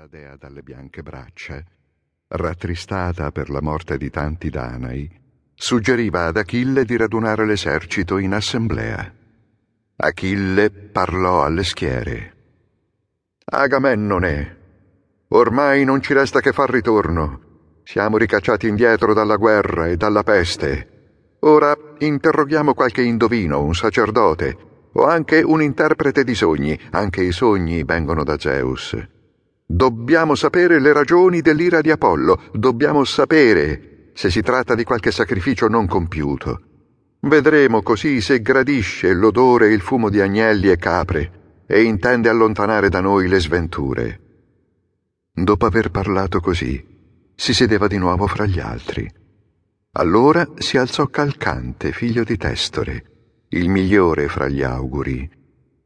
la dea dalle bianche braccia, rattristata per la morte di tanti Danai, suggeriva ad Achille di radunare l'esercito in assemblea. Achille parlò alle schiere. Agamennone, ormai non ci resta che far ritorno. Siamo ricacciati indietro dalla guerra e dalla peste. Ora interroghiamo qualche indovino, un sacerdote, o anche un interprete di sogni. Anche i sogni vengono da Zeus. Dobbiamo sapere le ragioni dell'ira di Apollo, dobbiamo sapere se si tratta di qualche sacrificio non compiuto. Vedremo così se gradisce l'odore e il fumo di agnelli e capre e intende allontanare da noi le sventure. Dopo aver parlato così, si sedeva di nuovo fra gli altri. Allora si alzò Calcante, figlio di Testore, il migliore fra gli auguri.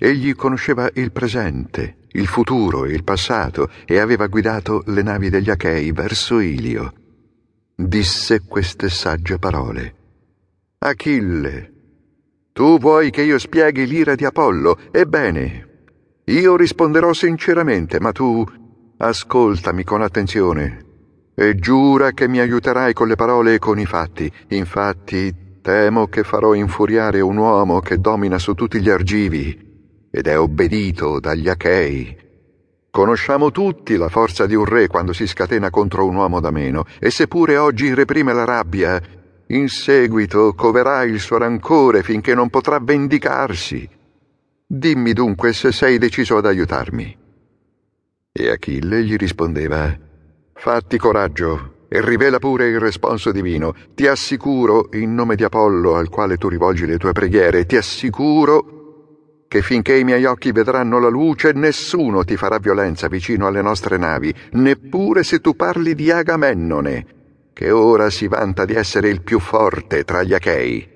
Egli conosceva il presente, il futuro e il passato e aveva guidato le navi degli Achei verso Ilio. Disse queste sagge parole. Achille, tu vuoi che io spieghi l'ira di Apollo? Ebbene, io risponderò sinceramente, ma tu ascoltami con attenzione e giura che mi aiuterai con le parole e con i fatti. Infatti, temo che farò infuriare un uomo che domina su tutti gli argivi ed è obbedito dagli Achei. Conosciamo tutti la forza di un re quando si scatena contro un uomo da meno, e seppure oggi reprime la rabbia, in seguito coverà il suo rancore finché non potrà vendicarsi. Dimmi dunque se sei deciso ad aiutarmi. E Achille gli rispondeva, Fatti coraggio e rivela pure il responso divino. Ti assicuro, in nome di Apollo al quale tu rivolgi le tue preghiere, ti assicuro che finché i miei occhi vedranno la luce nessuno ti farà violenza vicino alle nostre navi, neppure se tu parli di Agamennone, che ora si vanta di essere il più forte tra gli Achei.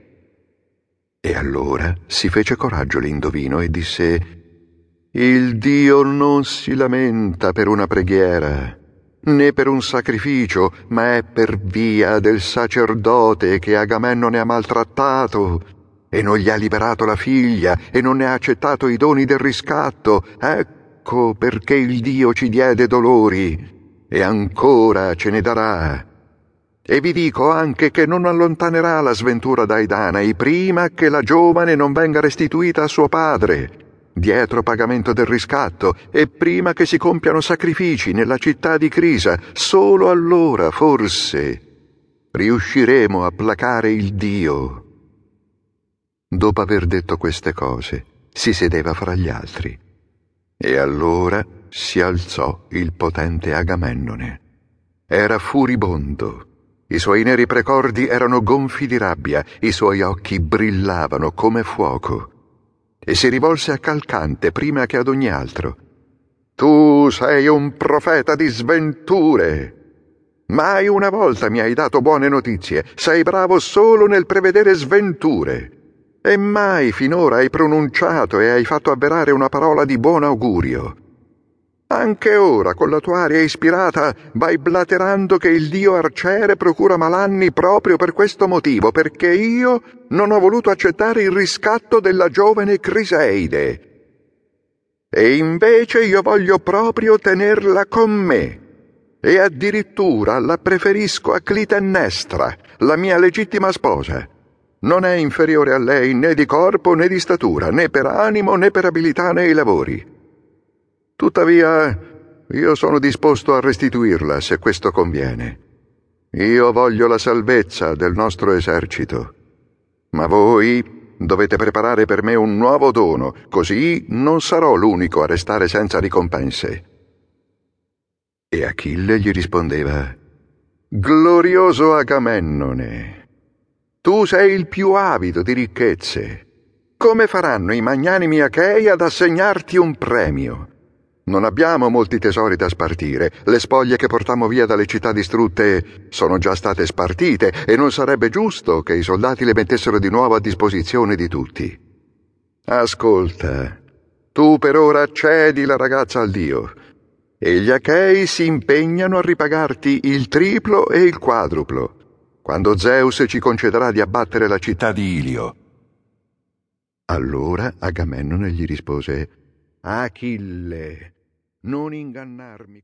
E allora si fece coraggio l'indovino e disse Il Dio non si lamenta per una preghiera, né per un sacrificio, ma è per via del sacerdote che Agamennone ha maltrattato e non gli ha liberato la figlia e non ne ha accettato i doni del riscatto. Ecco perché il Dio ci diede dolori e ancora ce ne darà. E vi dico anche che non allontanerà la sventura dai Danai prima che la giovane non venga restituita a suo padre, dietro pagamento del riscatto, e prima che si compiano sacrifici nella città di Crisa. Solo allora, forse, riusciremo a placare il Dio. Dopo aver detto queste cose, si sedeva fra gli altri. E allora si alzò il potente Agamennone. Era furibondo. I suoi neri precordi erano gonfi di rabbia, i suoi occhi brillavano come fuoco. E si rivolse a Calcante prima che ad ogni altro. Tu sei un profeta di sventure. Mai una volta mi hai dato buone notizie. Sei bravo solo nel prevedere sventure. E mai finora hai pronunciato e hai fatto avverare una parola di buon augurio. Anche ora, con la tua aria ispirata, vai blaterando che il dio Arciere procura malanni proprio per questo motivo, perché io non ho voluto accettare il riscatto della giovane Criseide. E invece io voglio proprio tenerla con me. E addirittura la preferisco a Clitennestra, la mia legittima sposa. Non è inferiore a lei né di corpo né di statura, né per animo né per abilità nei lavori. Tuttavia, io sono disposto a restituirla se questo conviene. Io voglio la salvezza del nostro esercito. Ma voi dovete preparare per me un nuovo dono, così non sarò l'unico a restare senza ricompense. E Achille gli rispondeva, Glorioso Agamennone, tu sei il più avido di ricchezze. Come faranno i magnanimi Achei ad assegnarti un premio? Non abbiamo molti tesori da spartire. Le spoglie che portammo via dalle città distrutte sono già state spartite e non sarebbe giusto che i soldati le mettessero di nuovo a disposizione di tutti. Ascolta, tu per ora cedi la ragazza al Dio e gli Achei si impegnano a ripagarti il triplo e il quadruplo quando Zeus ci concederà di abbattere la città di Ilio. Allora Agamennone gli rispose, Achille, non ingannarmi.